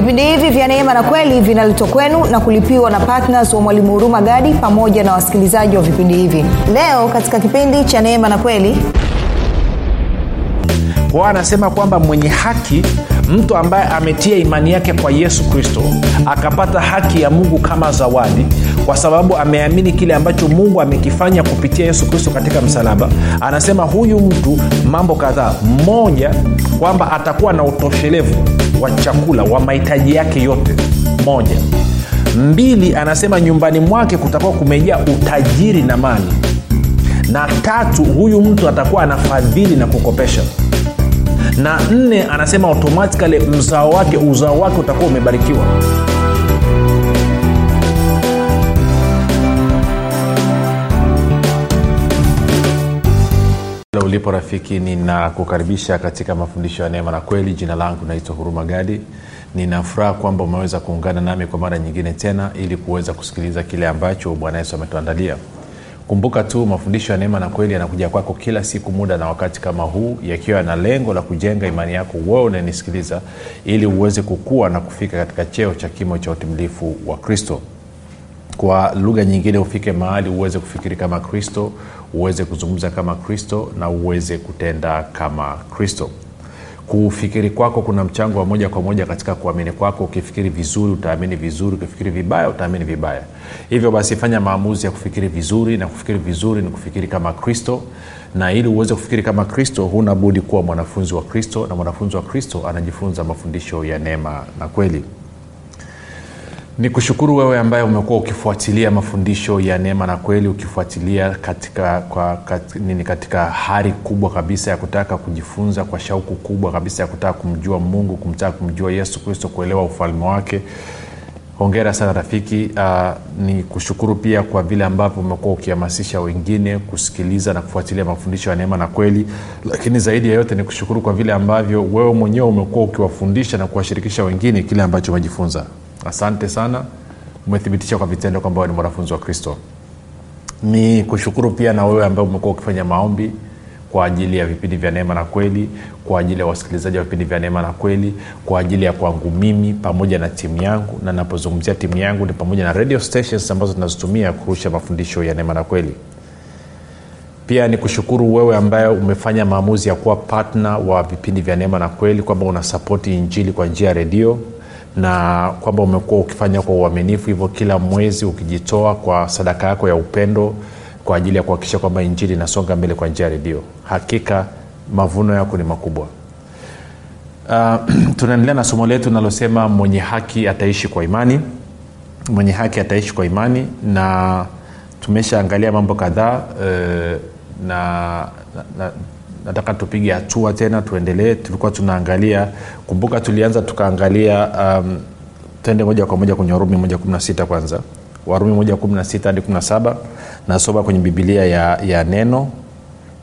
vipindi hivi vya neema na kweli vinaletwa kwenu na kulipiwa na ptns wa mwalimu huruma gadi pamoja na wasikilizaji wa vipindi hivi. Leo katika kipindi cha neema na kweli kwao anasema kwamba mwenye haki mtu ambaye ametia imani yake kwa yesu kristo akapata haki ya mungu kama zawadi kwa sababu ameamini kile ambacho mungu amekifanya kupitia yesu kristo katika msalaba. Anasema huyu mtu mambo kadhaa. Mmoja kwamba atakuwa na utoshelevu wa chakula wa mahitaji yake yote. Moja. Mbili anasema nyumbani mwake kutakuwa kumejaa utajiri na mali. Na tatu huyu mtu atakuwa anafadhili na kukopesha na nne anasema automatikali mzao wake uzao wake utakuwa umebarikiwa. Ulipo rafiki ninakukaribisha katika mafundisho ya neema na kweli. Jina langu naitwa huruma gadi. Ninafuraha kwamba umeweza kuungana nami kwa mara nyingine tena ili kuweza kusikiliza kile ambacho bwana yesu ametuandalia kumbuka tu mafundisho ya neema na kweli yanakuja kwako kila siku muda na wakati kama huu yakiwa yana lengo la kujenga imani yako wewe unanisikiliza ili uweze kukua na kufika katika cheo cha kimo cha utimilifu wa kristo. Kwa lugha nyingine ufike mahali uweze kufikiri kama kristo uweze kuzungumza kama kristo na uweze kutenda kama kristo kufikiri kwako kuna mchango wa moja kwa moja katika kuamini kwako. Ukifikiri vizuri utaamini vizuri. Ukifikiri vibaya utaamini vibaya. Hivyo basi fanya maamuzi ya kufikiri vizuri na kufikiri vizuri ni kufikiri kama kristo. Na ili uweze kufikiri kama kristo huna budi kuwa mwanafunzi wa kristo na mwanafunzi wa kristo anajifunza mafundisho ya neema na kweli ni kushukuru wewe ambaye umekuwa ukifuatilia mafundisho ya neema na kweli ukifuatilia katika kwa, kat, katika hari kubwa kabisa ya kutaka kujifunza kwa shauku kubwa kabisa ya kutaka kumjua mungu kumtaka kumjua yesu kristo kuelewa ufalme wake. Hongera sana rafiki. Uh, ni kushukuru pia kwa vile ambavyo umekuwa ukihamasisha wengine kusikiliza na kufuatilia mafundisho ya neema na kweli. Lakini zaidi ya yote ni kushukuru kwa vile ambavyo wewe mwenyewe umekuwa ukiwafundisha na kuwashirikisha wengine kile ambacho umejifunza asante sana. Umethibitisha kwa vitendo kwamba ni mwanafunzi wa kristo. Ni kushukuru pia na wewe ambaye umekuwa ukifanya maombi kwa ajili ya vipindi vya neema na kweli kwa ajili ya wasikilizaji wa vipindi vya neema na kweli kwa ajili ya kwangu mimi pamoja na timu yangu. Na napozungumzia timu yangu ni pamoja na radio stations ambazo tunazitumia kurusha mafundisho ya neema na kweli. Pia ni kushukuru wewe ambaye umefanya maamuzi ya kuwa patna wa vipindi vya neema na kweli kwamba unasapoti injili kwa njia ya redio na kwamba umekuwa ukifanya kwa uaminifu hivyo kila mwezi ukijitoa kwa sadaka yako ya upendo kwa ajili ya kuhakikisha kwamba injili inasonga mbele kwa njia ya redio. Hakika mavuno yako ni makubwa. Uh, tunaendelea na somo letu linalosema mwenye haki ataishi kwa imani. Mwenye haki ataishi kwa imani na tumeshaangalia mambo kadhaa uh, na, na, na nataka tupige hatua tena tuendelee. Tulikuwa tunaangalia kumbuka tulianza tukaangalia um, tende moja kwa moja kwenye warumi moja kumi na sita kwanza. Warumi moja kumi na sita hadi kumi na saba. Nasoma kwenye bibilia ya, ya neno.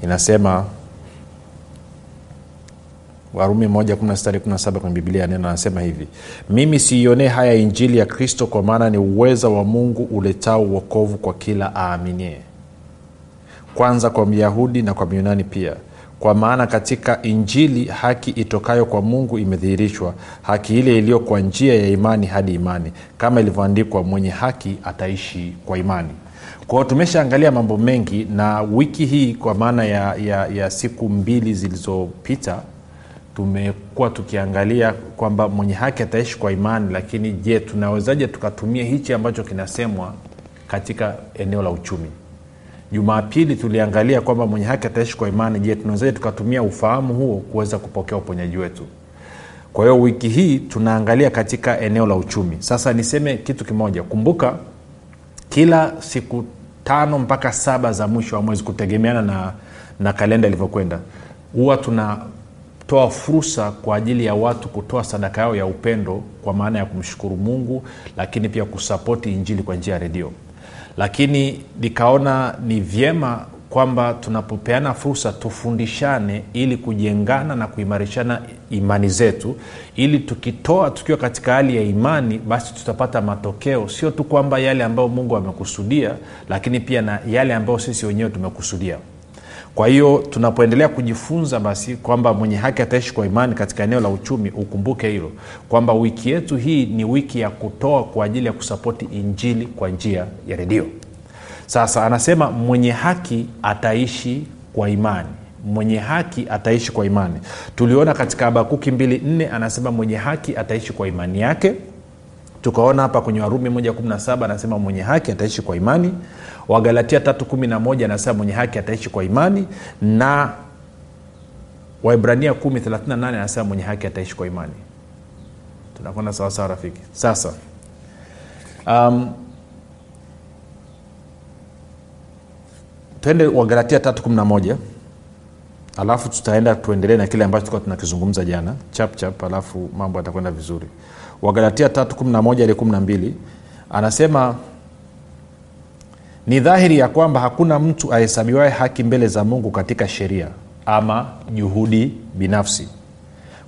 Inasema warumi moja kumi na sita hadi kumi na saba kwenye bibilia ya neno anasema hivi. Mimi siionee haya injili ya kristo kwa maana ni uweza wa mungu uletao uokovu kwa kila aaminie. Kwanza kwa myahudi na kwa myunani pia kwa maana katika injili haki itokayo kwa mungu imedhihirishwa. Haki ile iliyo kwa njia ya imani hadi imani. Kama ilivyoandikwa mwenye haki ataishi kwa imani. Kwao tumeshaangalia mambo mengi na wiki hii kwa maana ya, ya, ya siku mbili zilizopita tumekuwa tukiangalia kwamba mwenye haki ataishi kwa imani lakini je tunawezaje tukatumia hichi ambacho kinasemwa katika eneo la uchumi jumapili tuliangalia kwamba mwenye haki ataishi kwa imani. Je tunawezaje tukatumia ufahamu huo kuweza kupokea uponyaji wetu? Kwa hiyo wiki hii tunaangalia katika eneo la uchumi. Sasa niseme kitu kimoja. Kumbuka kila siku tano mpaka saba za mwisho wa mwezi kutegemeana na, na kalenda ilivyokwenda huwa tunatoa fursa kwa ajili ya watu kutoa sadaka yao ya upendo kwa maana ya kumshukuru mungu lakini pia kusapoti injili kwa njia ya redio lakini nikaona ni vyema kwamba tunapopeana fursa tufundishane ili kujengana na kuimarishana imani zetu. Ili tukitoa tukiwa katika hali ya imani basi tutapata matokeo. Sio tu kwamba yale ambayo mungu amekusudia lakini pia na yale ambayo sisi wenyewe tumekusudia kwa hiyo tunapoendelea kujifunza basi kwamba mwenye haki ataishi kwa imani katika eneo la uchumi ukumbuke hilo kwamba wiki yetu hii ni wiki ya kutoa kwa ajili ya kusapoti injili kwa njia ya redio. Sasa anasema mwenye haki ataishi kwa imani. Mwenye haki ataishi kwa imani. Tuliona katika habakuki 24 anasema mwenye haki ataishi kwa imani yake. Tukaona hapa kwenye warumi 117 anasema mwenye haki ataishi kwa imani wagalatia 311 anasema mwenye haki ataishi kwa imani na waibrania 138 anasema mwenye haki ataishi kwa imani. Tunakwenda sawasawa rafiki? Sasa um, tuende wagalatia 311 alafu tutaenda tuendelee na kile ambacho tulikuwa tunakizungumza jana. Chap chap alafu mambo yatakwenda vizuri. Wagalatia 311 ile 12 anasema ni dhahiri ya kwamba hakuna mtu ahesabiwae haki mbele za mungu katika sheria ama juhudi binafsi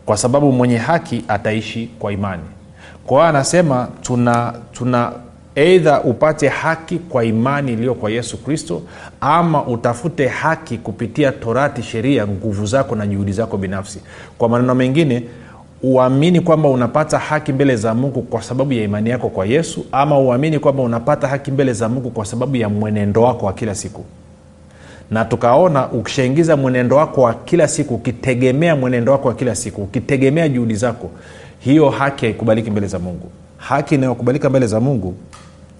kwa sababu mwenye haki ataishi kwa imani. Kwa hiyo anasema tuna tuna eidha upate haki kwa imani iliyo kwa yesu kristo ama utafute haki kupitia torati sheria nguvu zako na juhudi zako binafsi. Kwa maneno mengine uamini kwamba unapata haki mbele za mungu kwa sababu ya imani yako kwa yesu ama uamini kwamba unapata haki mbele za mungu kwa sababu ya mwenendo wako wa kila siku? Na tukaona ukishaingiza mwenendo wako wa kila siku ukitegemea mwenendo wako wa kila siku ukitegemea juhudi zako hiyo haki haikubaliki mbele za mungu. Haki inayokubalika mbele za mungu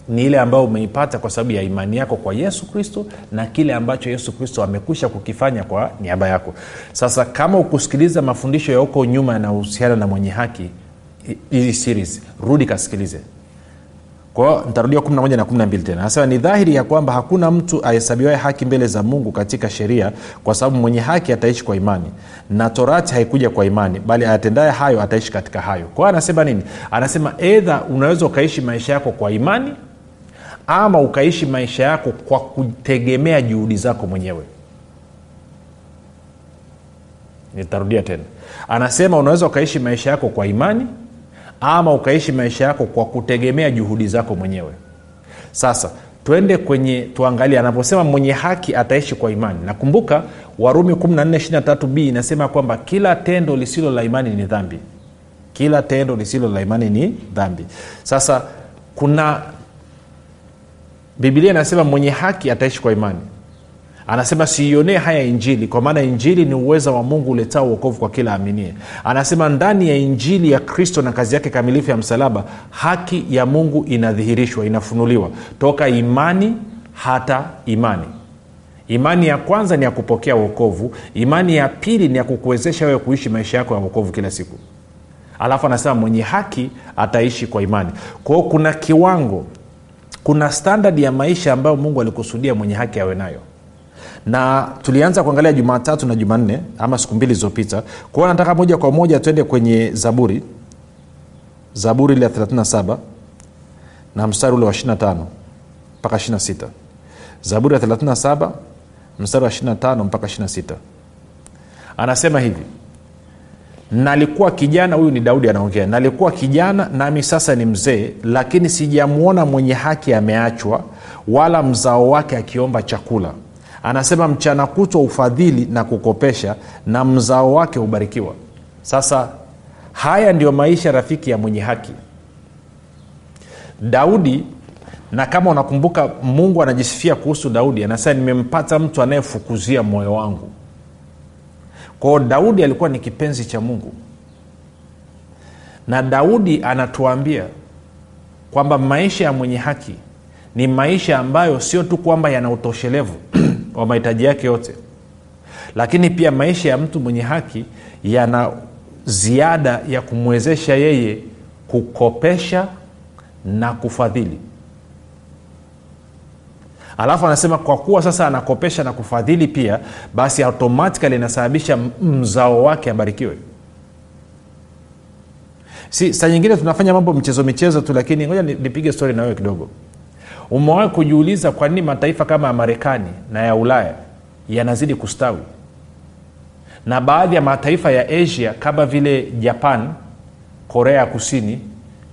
ni ile ambayo umeipata kwa sababu ya imani yako kwa yesu kristo na kile ambacho yesu kristo amekwisha kukifanya kwa niaba yako. Sasa kama ukusikiliza mafundisho ya huko nyuma yanahusiana na mwenye haki hizi series rudi kasikilize. Kwao ntarudia 11 na 12 tena. Anasema ni dhahiri ya kwamba hakuna mtu ahesabiwae haki mbele za mungu katika sheria kwa sababu mwenye haki ataishi kwa imani. Na torati haikuja kwa imani bali ayatendaye hayo ataishi katika hayo. Kwao anasema nini? Anasema edha unaweza ukaishi maisha yako kwa imani ama ukaishi maisha yako kwa kutegemea juhudi zako mwenyewe. Nitarudia tena. Anasema unaweza ukaishi maisha yako kwa imani ama ukaishi maisha yako kwa kutegemea juhudi zako mwenyewe. Sasa twende kwenye tuangalie. Anaposema mwenye haki ataishi kwa imani. Nakumbuka warumi 14b inasema kwamba kila tendo lisilo la imani ni dhambi. Kila tendo lisilo la imani ni dhambi. Sasa kuna bibilia inasema mwenye haki ataishi kwa imani. Anasema siionee haya injili kwa maana injili ni uweza wa mungu uletao uokovu kwa kila aminie anasema ndani ya injili ya kristo na kazi yake kamilifu ya msalaba haki ya mungu inadhihirishwa inafunuliwa. Toka imani hata imani. Imani ya kwanza ni ya kupokea uokovu imani ya pili ni ya kukuwezesha wewe kuishi maisha yako ya uokovu kila siku. Alafu anasema mwenye haki ataishi kwa imani. Kwao kuna kiwango kuna standard ya maisha ambayo mungu alikusudia mwenye haki awe nayo. Na tulianza kuangalia jumatatu na jumanne ama siku mbili zilizopita kwao nataka moja kwa moja tuende kwenye zaburi zaburi ile ya 37 na mstari ule wa 25 mpaka 26 zaburi ya 37 mstari wa 25 mpaka 26 anasema hivi nalikuwa kijana huyu ni daudi anaongea. Nalikuwa kijana nami sasa ni mzee lakini sijamwona mwenye haki ameachwa wala mzao wake akiomba chakula. Anasema mchana kutwa ufadhili na kukopesha na mzao wake hubarikiwa. Sasa haya ndio maisha rafiki ya mwenye haki. Daudi na kama unakumbuka mungu anajisifia kuhusu daudi. Anasema nimempata mtu anayefukuzia moyo wangu kwao daudi alikuwa ni kipenzi cha mungu. Na daudi anatuambia kwamba maisha ya mwenye haki ni maisha ambayo sio tu kwamba yana utoshelevu wa mahitaji yake yote lakini pia maisha ya mtu mwenye haki yana ziada ya kumwezesha yeye kukopesha na kufadhili alafu anasema kwa kuwa sasa anakopesha na kufadhili pia basi automatikali inasababisha mzao wake abarikiwe. Si saa nyingine tunafanya mambo michezo michezo tu lakini ngoja nipige stori na wewe kidogo. Umewahi kujiuliza kwa nini mataifa kama ya marekani na ya ulaya yanazidi kustawi? Na baadhi ya mataifa ya asia kama vile japan korea ya kusini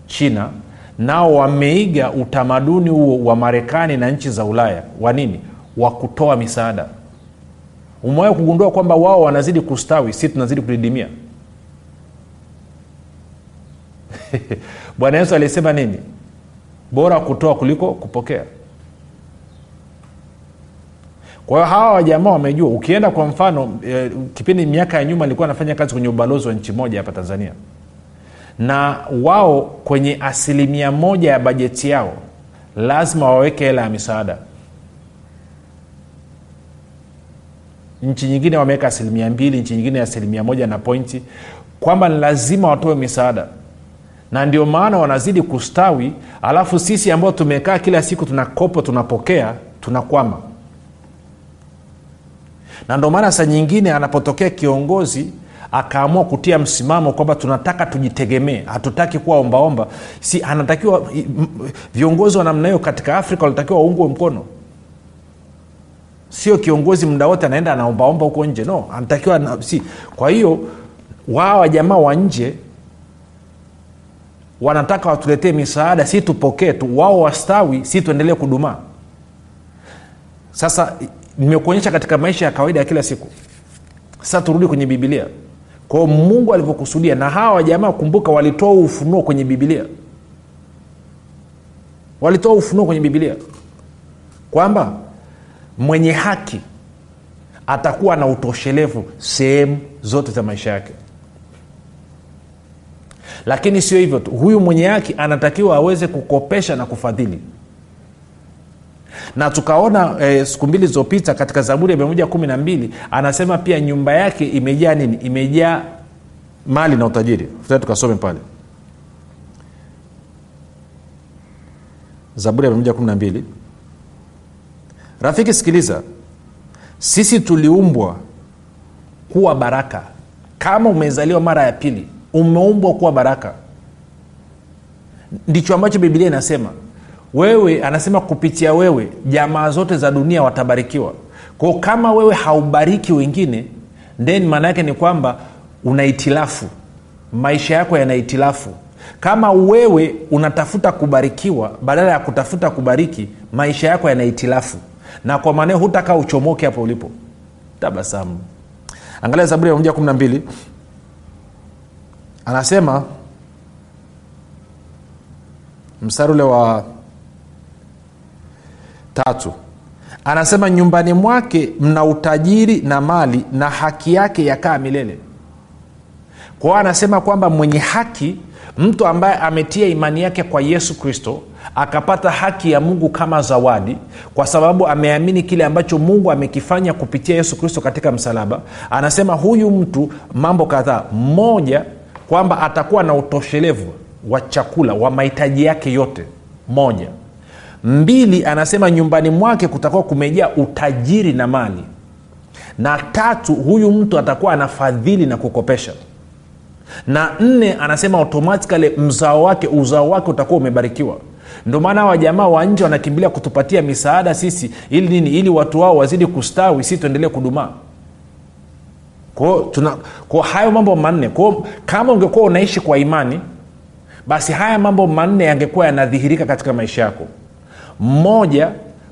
china nao wameiga utamaduni huo wa marekani na nchi za ulaya. Wa nini? Wa kutoa misaada. Umewahi kugundua kwamba wao wanazidi kustawi si tunazidi kudidimia? Bwana yesu alisema nini? Bora kutoa kuliko kupokea. Kwa hiyo hawa wajamaa wamejua. Ukienda kwa mfano e, kipindi miaka ya nyuma alikuwa anafanya kazi kwenye ubalozi wa nchi moja hapa tanzania na wao kwenye asilimia moja ya bajeti yao lazima waweke hela ya misaada. Nchi nyingine wameweka asilimia mbili nchi nyingine asilimia moja na pointi kwamba ni lazima watoe misaada. Na ndio maana wanazidi kustawi alafu sisi ambao tumekaa kila siku tunakopo tunapokea tunakwama. Na ndio maana saa nyingine anapotokea kiongozi akaamua kutia msimamo kwamba tunataka tujitegemee. Hatutaki kuwa ombaomba. Si anatakiwa viongozi wa namna hiyo katika afrika wanatakiwa waungwe mkono. Sio kiongozi muda wote anaenda anaombaomba huko nje. No anatakiwa na, si. Kwa hiyo wao wajamaa wa nje wanataka watuletee misaada si tupokee tu. Wao wastawi si tuendelee kudumaa. Sasa nimekuonyesha katika maisha ya kawaida ya kila siku. Sasa turudi kwenye bibilia kwao mungu alivyokusudia na hawa wajamaa kumbuka walitoa ufunuo kwenye bibilia walitoa ufunuo kwenye bibilia kwamba mwenye haki atakuwa na utoshelevu sehemu zote za maisha yake. Lakini sio hivyo tu huyu mwenye haki anatakiwa aweze kukopesha na kufadhili na tukaona e, siku mbili zilizopita katika zaburi ya mia moja kumi na mbili anasema pia nyumba yake imejaa nini? Imejaa mali na utajiri. Tukasome pale. Zaburi ya mia moja kumi na mbili. Rafiki sikiliza. Sisi tuliumbwa kuwa baraka. Kama umezaliwa mara ya pili umeumbwa kuwa baraka. Ndicho ambacho bibilia inasema wewe anasema kupitia wewe jamaa zote za dunia watabarikiwa. Kwao kama wewe haubariki wengine then maana yake ni kwamba una itilafu. Maisha yako yana itilafu. Kama wewe unatafuta kubarikiwa badala ya kutafuta kubariki maisha yako yana itilafu. Na kwa maanao hutakaa uchomoke hapo ulipo. Tabasamu. Angalia zaburi ya moja kumi na mbili. Anasema mstari ule wa tatu. Anasema nyumbani mwake mna utajiri na mali na haki yake yakaa milele. Kwa hiyo anasema kwamba mwenye haki mtu ambaye ametia imani yake kwa yesu kristo akapata haki ya mungu kama zawadi kwa sababu ameamini kile ambacho mungu amekifanya kupitia yesu kristo katika msalaba anasema huyu mtu mambo kadhaa. Mmoja kwamba atakuwa na utoshelevu wa chakula wa mahitaji yake yote. Moja mbili anasema nyumbani mwake kutakuwa kumejaa utajiri na mali. Na tatu huyu mtu atakuwa anafadhili na kukopesha. Na nne anasema automatikali mzao wake uzao wake utakuwa umebarikiwa. Ndio maana hawa jamaa wa nje wanakimbilia kutupatia misaada sisi ili nini? Ili watu wao wazidi kustawi si tuendelee kudumaa. Kwao kwa hayo mambo manne. Kwao kama ungekuwa unaishi kwa imani basi haya mambo manne yangekuwa yanadhihirika katika maisha yako mmoja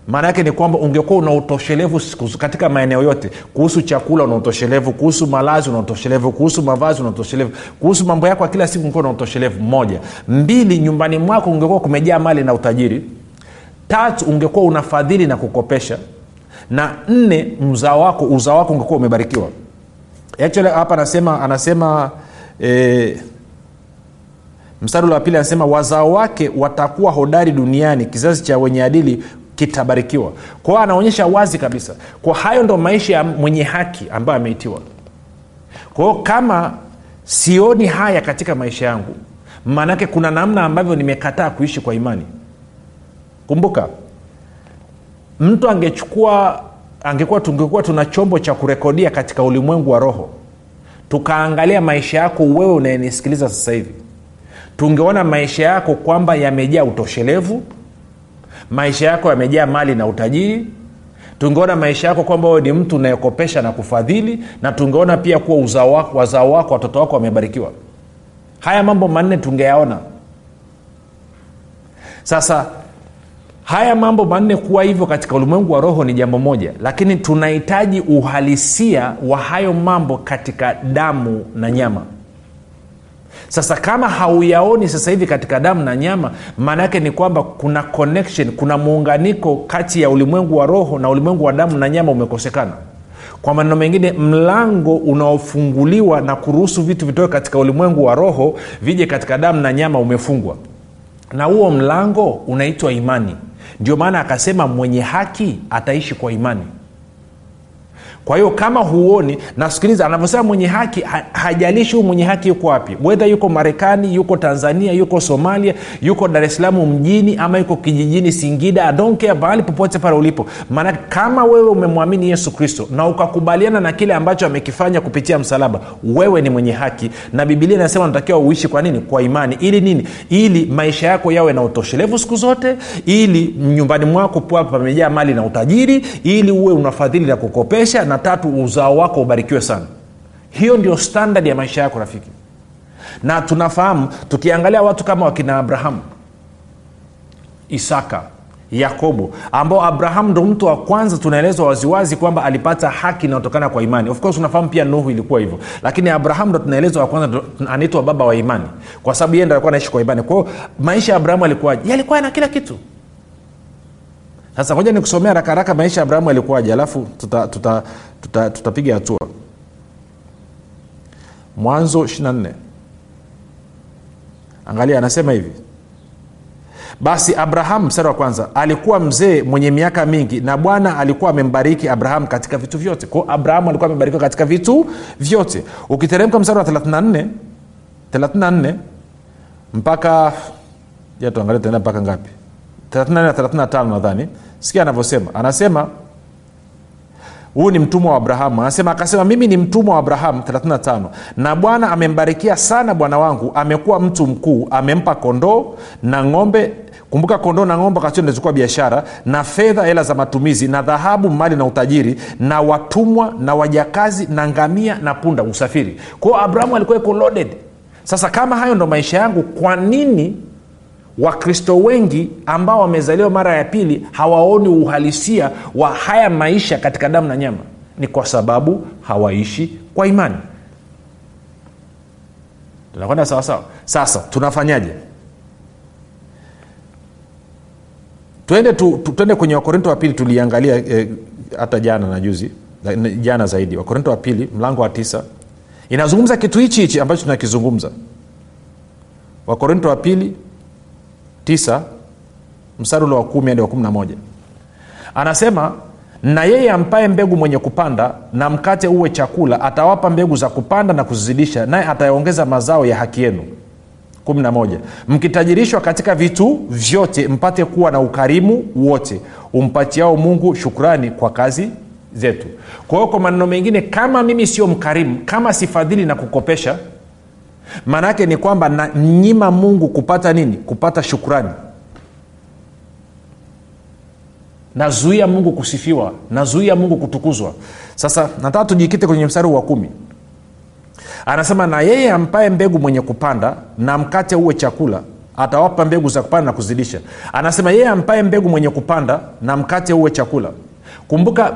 maana yake ni kwamba ungekuwa una utoshelevu katika maeneo yote kuhusu chakula una utoshelevu kuhusu malazi una utoshelevu kuhusu mavazi una utoshelevu kuhusu mambo yako ya kila siku ungekuwa na utoshelevu. Moja. Mbili nyumbani mwako ungekuwa kumejaa mali na utajiri. Tatu ungekuwa unafadhili na kukopesha. Na nne mzao wako uzao wako ungekuwa umebarikiwa. Actually hapa anasema anasema eh, mstari wa pili anasema wazao wake watakuwa hodari duniani kizazi cha wenye adili kitabarikiwa. Kwao anaonyesha wazi kabisa kwa hayo ndo maisha ya mwenye haki ambayo ameitiwa. Kwao kama sioni haya katika maisha yangu maanake kuna namna ambavyo nimekataa kuishi kwa imani. Kumbuka mtu angechukua angekuwa tungekuwa tuna chombo cha kurekodia katika ulimwengu wa roho tukaangalia maisha yako wewe unayenisikiliza sasa hivi tungeona maisha yako kwamba yamejaa utoshelevu maisha yako yamejaa mali na utajiri. Tungeona maisha yako kwamba wewe ni mtu unayekopesha na kufadhili na tungeona pia kuwa wazao wako watoto wako wamebarikiwa. Haya mambo manne tungeyaona. Sasa haya mambo manne kuwa hivyo katika ulimwengu wa roho ni jambo moja lakini tunahitaji uhalisia wa hayo mambo katika damu na nyama sasa kama hauyaoni sasa hivi katika damu na nyama maana yake ni kwamba kuna connection kuna muunganiko kati ya ulimwengu wa roho na ulimwengu wa damu na nyama umekosekana. Kwa maneno mengine mlango unaofunguliwa na kuruhusu vitu vitoke katika ulimwengu wa roho vije katika damu na nyama umefungwa. Na huo mlango unaitwa imani. Ndio maana akasema mwenye haki ataishi kwa imani kwa hiyo kama huoni nasikiliza anavyosema mwenye haki ha, hajalishi huu mwenye haki yuko wapi. Wedha yuko marekani yuko tanzania yuko somalia yuko dar es salamu mjini ama yuko kijijini singida adonkea mahali popote pale ulipo. Maana kama wewe umemwamini yesu kristo na ukakubaliana na kile ambacho amekifanya kupitia msalaba wewe ni mwenye haki. Na bibilia inasema unatakiwa uishi kwa nini? Kwa imani. Ili nini? Ili maisha yako yawe na utoshelevu siku zote ili nyumbani mwako pua pamejaa mali na utajiri ili uwe unafadhili na kukopesha na tatu uzao wako ubarikiwe sana. Hiyo ndio standard ya maisha yako rafiki. Na tunafahamu tukiangalia watu kama wakina abrahamu isaka yakobo ambao abrahamu ndo mtu wa kwanza tunaelezwa waziwazi kwamba alipata haki inayotokana kwa imani. Of course unafahamu pia nuhu ilikuwa hivyo. Lakini abrahamu ndo tunaelezwa wa kwanza anaitwa baba wa imani. Kwa sababu yeye ndo alikuwa anaishi kwa imani. Kwao maisha ya abrahamu alikuwaje yalikuwa yana kila kitu sasa ngoja nikusomea haraka haraka maisha ya abrahamu alikuwaje alafu tutapiga tuta, tuta, tuta, tuta hatua. Mwanzo 24 angalia anasema hivi. Basi abrahamu mstari wa kwanza alikuwa mzee mwenye miaka mingi na bwana alikuwa amembariki abrahamu katika vitu vyote. Kwao abrahamu alikuwa amebarikiwa katika vitu vyote. Ukiteremka mstari wa 34 34 mpaka ja tuangalia tena mpaka ngapi 34 na 35 nadhani. Sikia anavyosema. Anasema huu ni mtumwa wa abrahamu. Anasema akasema mimi ni mtumwa wa abrahamu. 35 na bwana amembarikia sana bwana wangu. Amekuwa mtu mkuu. Amempa kondoo na ng'ombe. Kumbuka kondoo na ng'ombe wakati zilikuwa biashara. Na fedha hela za matumizi. Na dhahabu mali na utajiri. Na watumwa na wajakazi na ngamia na punda. Usafiri. Kwao abrahamu alikuwa iko loaded. Sasa kama hayo ndo maisha yangu kwa nini wakristo wengi ambao wamezaliwa mara ya pili hawaoni uhalisia wa haya maisha katika damu na nyama. Ni kwa sababu hawaishi kwa imani. Tunakwenda sawasawa sasa tunafanyaje? Twende tu, tu, twende kwenye wakorinto wa pili tuliangalia eh, hata jana na juzi jana zaidi. Wakorinto wa pili mlango wa tisa. Inazungumza kitu hichi hichi ambacho tunakizungumza. Wakorinto wa pili tisa mstari ule wa 1 hadi wa kumi na moja. Anasema na yeye ampaye mbegu mwenye kupanda na mkate uwe chakula atawapa mbegu za kupanda na kuzizidisha naye atayaongeza mazao ya haki yenu. 11 mkitajirishwa katika vitu vyote mpate kuwa na ukarimu wote umpatiao mungu shukrani kwa kazi zetu. Kwa hiyo kwa maneno mengine kama mimi sio mkarimu kama sifadhili na kukopesha maana yake ni kwamba nanyima mungu kupata nini? Kupata shukrani. Nazuia mungu kusifiwa nazuia mungu kutukuzwa. Sasa nataka tujikite kwenye mstari wa kumi. Anasema na yeye ampaye mbegu mwenye kupanda na mkate uwe chakula atawapa mbegu za kupanda na kuzidisha. Anasema yeye ampaye mbegu mwenye kupanda na mkate uwe chakula. Kumbuka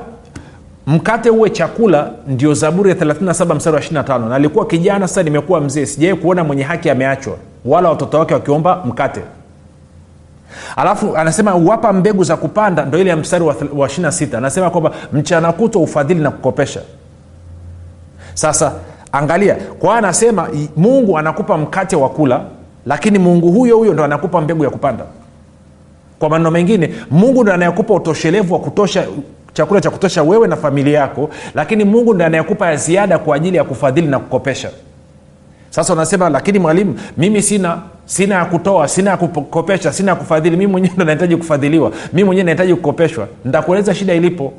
mkate uwe chakula ndio zaburi ya 37 mstari wa 25 na alikuwa kijana sasa nimekuwa mzee. Sijawai kuona mwenye haki ameachwa wala watoto wake wakiomba mkate. Alafu anasema uwapa mbegu za kupanda ndo ile ya mstari wa, wa 26 anasema kwamba mchana kutwa ufadhili na kukopesha. Sasa angalia kwa anasema mungu anakupa mkate wa kula lakini mungu huyo huyo ndo anakupa mbegu ya kupanda. Kwa maneno mengine mungu ndo anayekupa utoshelevu wa kutosha chakula cha kutosha wewe na familia yako lakini mungu ndi anayekupa ya ziada kwa ajili ya kufadhili na kukopesha. Sasa unasema lakini mwalimu mimi sina sina ya kutoa sina ya kukopesha sina ya kufadhili. Mimi mwenyewe ndo nahitaji kufadhiliwa. Mimi mwenyewe nahitaji kukopeshwa. Nitakueleza shida ilipo.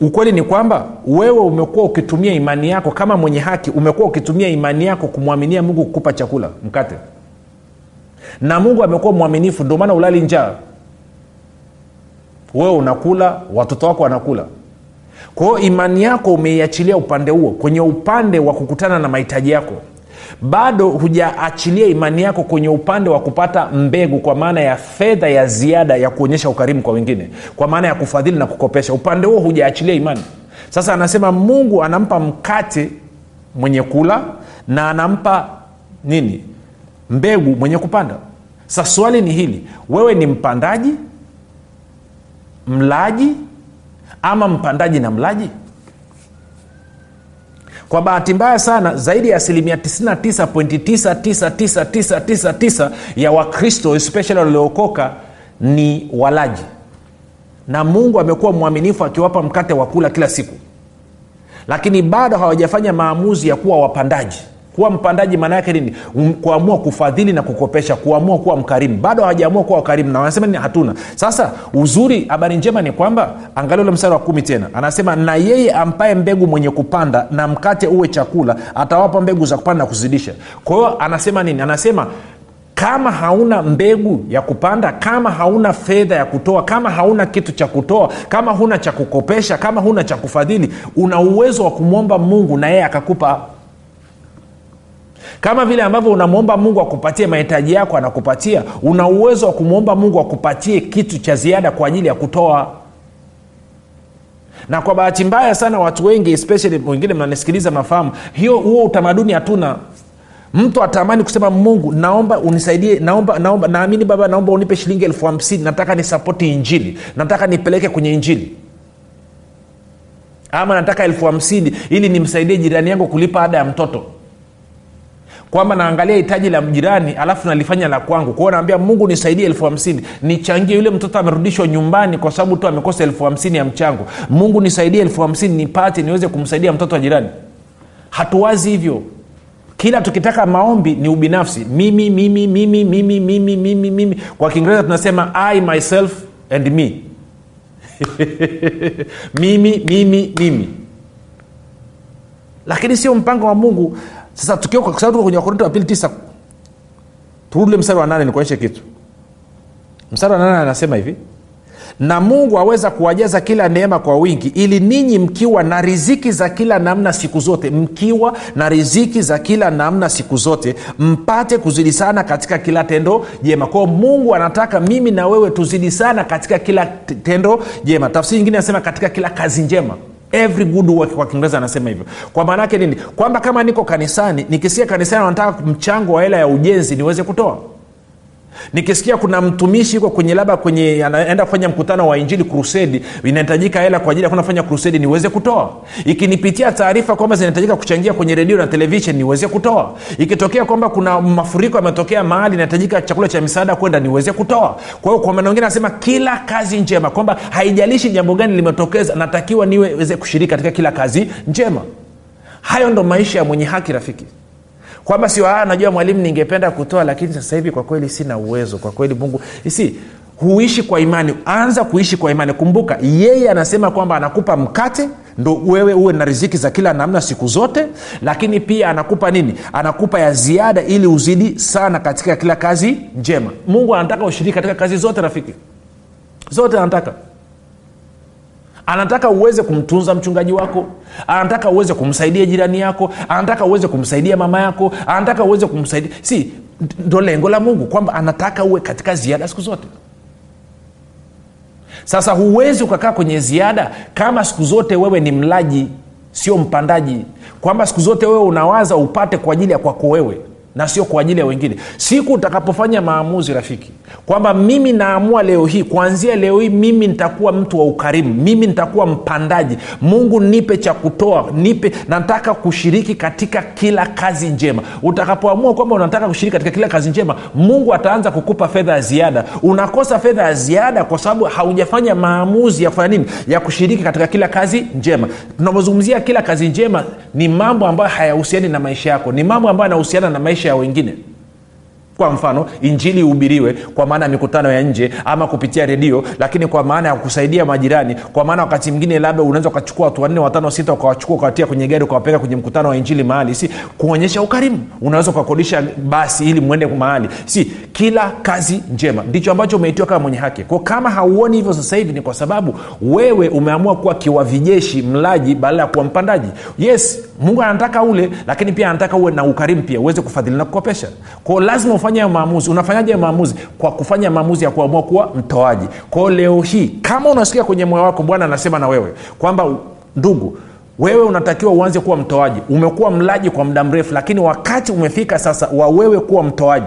Ukweli ni kwamba wewe umekuwa ukitumia imani yako kama mwenye haki umekuwa ukitumia imani yako kumwaminia mungu kukupa chakula mkate. Na mungu amekuwa mwaminifu ndio maana ulali njaa wewe unakula watoto wako wanakula. Kwa imani yako umeiachilia upande huo kwenye upande wa kukutana na mahitaji yako. Bado hujaachilia imani yako kwenye upande wa kupata mbegu kwa maana ya fedha ya ziada ya kuonyesha ukarimu kwa wengine kwa maana ya kufadhili na kukopesha. Upande huo hujaachilia imani. Sasa anasema mungu anampa mkate mwenye kula na anampa nini? Mbegu mwenye kupanda. Sa swali ni hili wewe ni mpandaji mlaji ama mpandaji na mlaji? Kwa bahati mbaya sana zaidi ya asilimia 99.99999 ya wakristo especially waliookoka ni walaji. Na mungu amekuwa mwaminifu akiwapa mkate wa kula kila siku. Lakini bado hawajafanya maamuzi ya kuwa wapandaji kuwa mpandaji maana yake nini? Um, kuamua kufadhili na kukopesha kuamua kuwa mkarimu. Bado hawajaamua kuwa wakarimu na wanasema nini? Hatuna. Sasa uzuri habari njema ni kwamba angalia ule mstari wa kumi tena. Anasema na yeye ampaye mbegu mwenye kupanda na mkate uwe chakula atawapa mbegu za kupanda na kuzidisha. Kwa hiyo anasema nini? Anasema kama hauna mbegu ya kupanda kama hauna fedha ya kutoa kama hauna kitu cha kutoa kama huna cha kukopesha kama huna cha kufadhili una uwezo wa kumwomba mungu na yeye akakupa kama vile ambavyo unamwomba mungu akupatie mahitaji yako anakupatia. Una uwezo wa kumwomba mungu akupatie kitu cha ziada kwa ajili ya kutoa. Na kwa bahati mbaya sana watu wengi especially wengine mnanisikiliza mafahamu hiyo huo utamaduni hatuna. Mtu atamani kusema mungu naomba unisaidie naomba naomba naamini baba naomba unipe shilingi elfu hamsini nataka nisapoti injili nataka nipeleke kwenye injili. Ama nataka elfu hamsini ili nimsaidie jirani yangu kulipa ada ya mtoto kwamba naangalia hitaji la jirani alafu nalifanya la kwangu. Kwao naambia mungu nisaidie elfu hamsini. Nichangie yule mtoto amerudishwa nyumbani kwa sababu tu amekosa elfu hamsini ya mchango. Mungu nisaidie elfu hamsini nipate niweze kumsaidia mtoto wa jirani. Hatuwazi hivyo. Kila tukitaka maombi ni ubinafsi. Mimi mimi mimi mimi mimi mimi mimi. Kwa kiingereza tunasema i myself and me. Mimi mimi mimi. Lakini sio mpango wa mungu sasa tukiwa kwa sababu tuko kwenye wakorinto wa pili tisa turudile mstari wa nane nikuonyeshe kitu. Mstari wa nane anasema hivi na mungu aweza kuwajaza kila neema kwa wingi ili ninyi mkiwa na riziki za kila namna siku zote mkiwa na riziki za kila namna siku zote mpate kuzidi sana katika kila tendo jema. Kwao mungu anataka mimi na wewe tuzidi sana katika kila tendo jema. Tafsiri nyingine anasema katika kila kazi njema every good work kwa kiingereza anasema hivyo. Kwa maana yake nini? Kwamba kama niko kanisani nikisikia kanisani wanataka mchango wa hela ya ujenzi niweze kutoa nikisikia kuna mtumishi yuko kwenye labda kwenye anaenda kufanya mkutano wa injili krusedi inahitajika hela kwa ajili ya kwenda kufanya krusedi niweze kutoa. Ikinipitia taarifa kwamba zinahitajika kuchangia kwenye redio na televishen niweze kutoa. Ikitokea kwamba kuna mafuriko yametokea mahali inahitajika chakula cha misaada kwenda niweze kutoa. Kwa hiyo kwa maana wengine anasema kila kazi njema kwamba haijalishi jambo gani limetokeza natakiwa niweze kushiriki katika kila kazi njema. Hayo ndo maisha ya mwenye haki rafiki kwamba sio ah, najua mwalimu ningependa kutoa lakini sasa hivi kwa kweli sina uwezo. Kwa kweli mungu si huishi kwa imani. Anza kuishi kwa imani. Kumbuka yeye anasema kwamba anakupa mkate ndo wewe uwe na riziki za kila namna siku zote lakini pia anakupa nini? Anakupa ya ziada ili uzidi sana katika kila kazi njema. Mungu anataka ushiriki katika kazi zote rafiki. Zote anataka anataka uweze kumtunza mchungaji wako. Anataka uweze kumsaidia jirani yako. Anataka uweze kumsaidia mama yako. Anataka uweze kumsaidia si ndo lengo la mungu kwamba anataka uwe katika ziada siku zote. Sasa huwezi ukakaa kwenye ziada kama siku zote wewe ni mlaji sio mpandaji. Kwamba siku zote wewe unawaza upate kwa ajili ya kwako wewe na sio kwa ajili ya wengine. Siku utakapofanya maamuzi rafiki kwamba mimi naamua leo hii kuanzia leo hii mimi nitakuwa mtu wa ukarimu mimi nitakuwa mpandaji mungu nipe cha kutoa nipe nataka kushiriki katika kila kazi njema. Utakapoamua kwamba unataka kushiriki katika kila kazi njema mungu ataanza kukupa fedha ya ziada. Unakosa fedha ya ziada kwa sababu haujafanya maamuzi ya kufanya nini? Ya kushiriki katika kila kazi njema. Tunapozungumzia kila kazi njema ni mambo ambayo hayahusiani na maisha yako ni mambo ambayo yanahusiana na maisha ya wengine kwa mfano injili ihubiriwe kwa maana ya mikutano ya nje ama kupitia redio lakini kwa maana ya kusaidia majirani kwa maana wakati mwingine labda unaweza ukachukua watu wanne watano sita ukawachukua ukawatia kwenye gari ukawapeleka kwenye mkutano wa injili mahali. Si kuonyesha ukarimu. Unaweza ukakodisha basi ili mwende mahali. Si kila kazi njema. Ndicho ambacho umeitiwa kama mwenye haki. Kwa kama hauoni hivyo sasa hivi ni kwa sababu wewe umeamua kuwa kiwavijeshi mlaji badala ya kuwa mpandaji. Yes mungu anataka ule lakini pia anataka uwe na ukarimu pia uweze kufadhili na kukopesha. Kwao lazima ufanye hayo maamuzi. Unafanyaje maamuzi? Kwa kufanya maamuzi ya kuamua kuwa mtoaji. Kwao leo hii kama unasikia kwenye moyo wako bwana anasema na wewe kwamba ndugu wewe unatakiwa uanze kuwa mtoaji. Umekuwa mlaji kwa muda mrefu lakini wakati umefika sasa wa wewe kuwa mtoaji.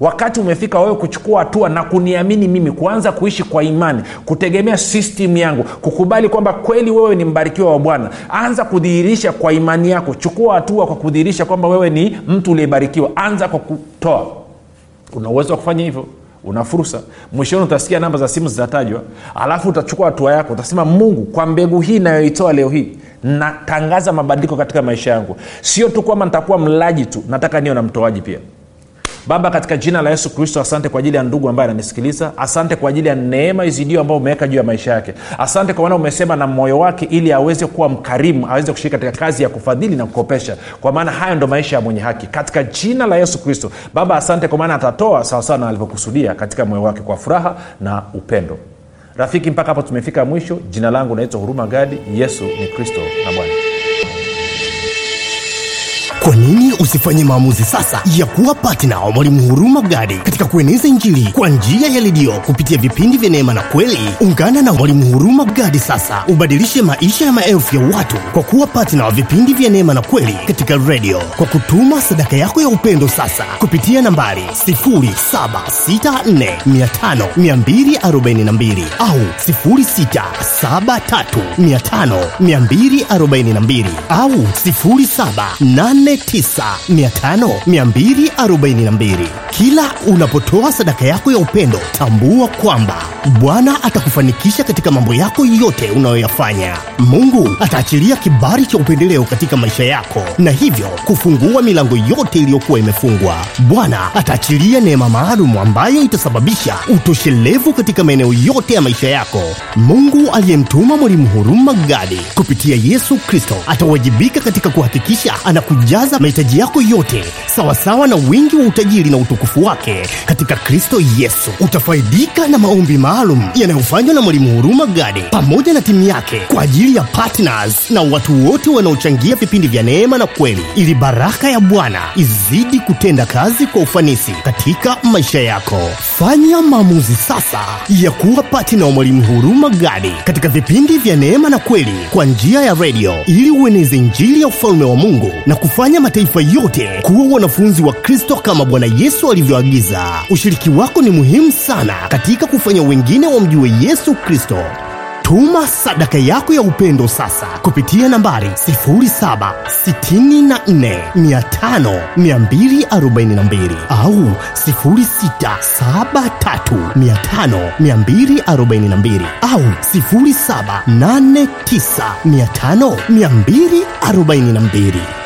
Wakati umefika wewe kuchukua hatua na kuniamini mimi kuanza kuishi kwa imani kutegemea system yangu kukubali kwamba kweli wewe ni mbarikiwa wa bwana anza kudhihirisha kwa imani yako. Chukua hatua kwa kudhihirisha kwamba wewe ni mtu uliyebarikiwa. Anza kwa kutoa una uwezo wa kufanya hivyo. Una fursa. Mwishoni utasikia namba za simu zitatajwa. Alafu utachukua hatua yako. Utasema mungu kwa mbegu hii inayoitoa leo hii natangaza mabadiliko katika maisha yangu. Sio tu kwamba nitakuwa mlaji tu. Nataka niwe na mtoaji pia baba katika jina la yesu kristo asante kwa ajili ya ndugu ambaye ananisikiliza. Asante kwa ajili ya neema izidio ambayo umeweka juu ya maisha yake. Asante kwa maana umesema na moyo wake ili aweze kuwa mkarimu aweze kushiriki katika kazi ya kufadhili na kukopesha. Kwa maana hayo ndo maisha ya mwenye haki. Katika jina la yesu kristo baba asante kwa maana atatoa sawasawa na alivyokusudia katika moyo wake kwa furaha na upendo. Rafiki mpaka hapo tumefika mwisho. Jina langu naitwa huruma gadi. Yesu ni kristo na bwana kwa nini usifanye maamuzi sasa ya kuwa patna wa mwalimu huruma gadi katika kueneza injili kwa njia ya redio kupitia vipindi vya neema na kweli? Ungana na mwalimu huruma gadi sasa. Ubadilishe maisha ya maelfu ya watu kwa kuwa patna wa vipindi vya neema na kweli katika redio. Kwa kutuma sadaka yako ya upendo sasa kupitia nambari 7645242 au 6735242 au 07 895242 kila unapotoa sadaka yako ya upendo tambua kwamba bwana atakufanikisha katika mambo yako yote unayoyafanya. Mungu ataachilia kibari cha upendeleo katika maisha yako na hivyo kufungua milango yote iliyokuwa imefungwa. Bwana ataachilia neema maalum ambayo itasababisha utoshelevu katika maeneo yote ya maisha yako. Mungu aliyemtuma mwalimu huruma gadi kupitia yesu kristo atawajibika katika kuhakikisha anakujaza mahitaji yako yote sawasawa na wingi wa utajiri na utukufu wake. Katika kristo yesu utafaidika na maombi maalum yanayofanywa na mwalimu huruma gadi pamoja na timu yake kwa ajili ya partners na watu wote wanaochangia vipindi vya neema na kweli. Ili baraka ya bwana izidi kutenda kazi kwa ufanisi katika maisha yako. Fanya maamuzi sasa ya kuwa patna wa mwalimu huruma gadi katika vipindi vya neema na kweli kwa njia ya redio ili ueneze injili ya ufalme wa mungu na kufanya mataifa yote kuwa wanafunzi wa kristo kama bwana yesu alivyoagiza. Ushiriki wako ni muhimu sana katika kufanya wengine wamjue yesu kristo. Tuma sadaka yako ya upendo sasa kupitia nambari 7645242 au 6735242 au 7895242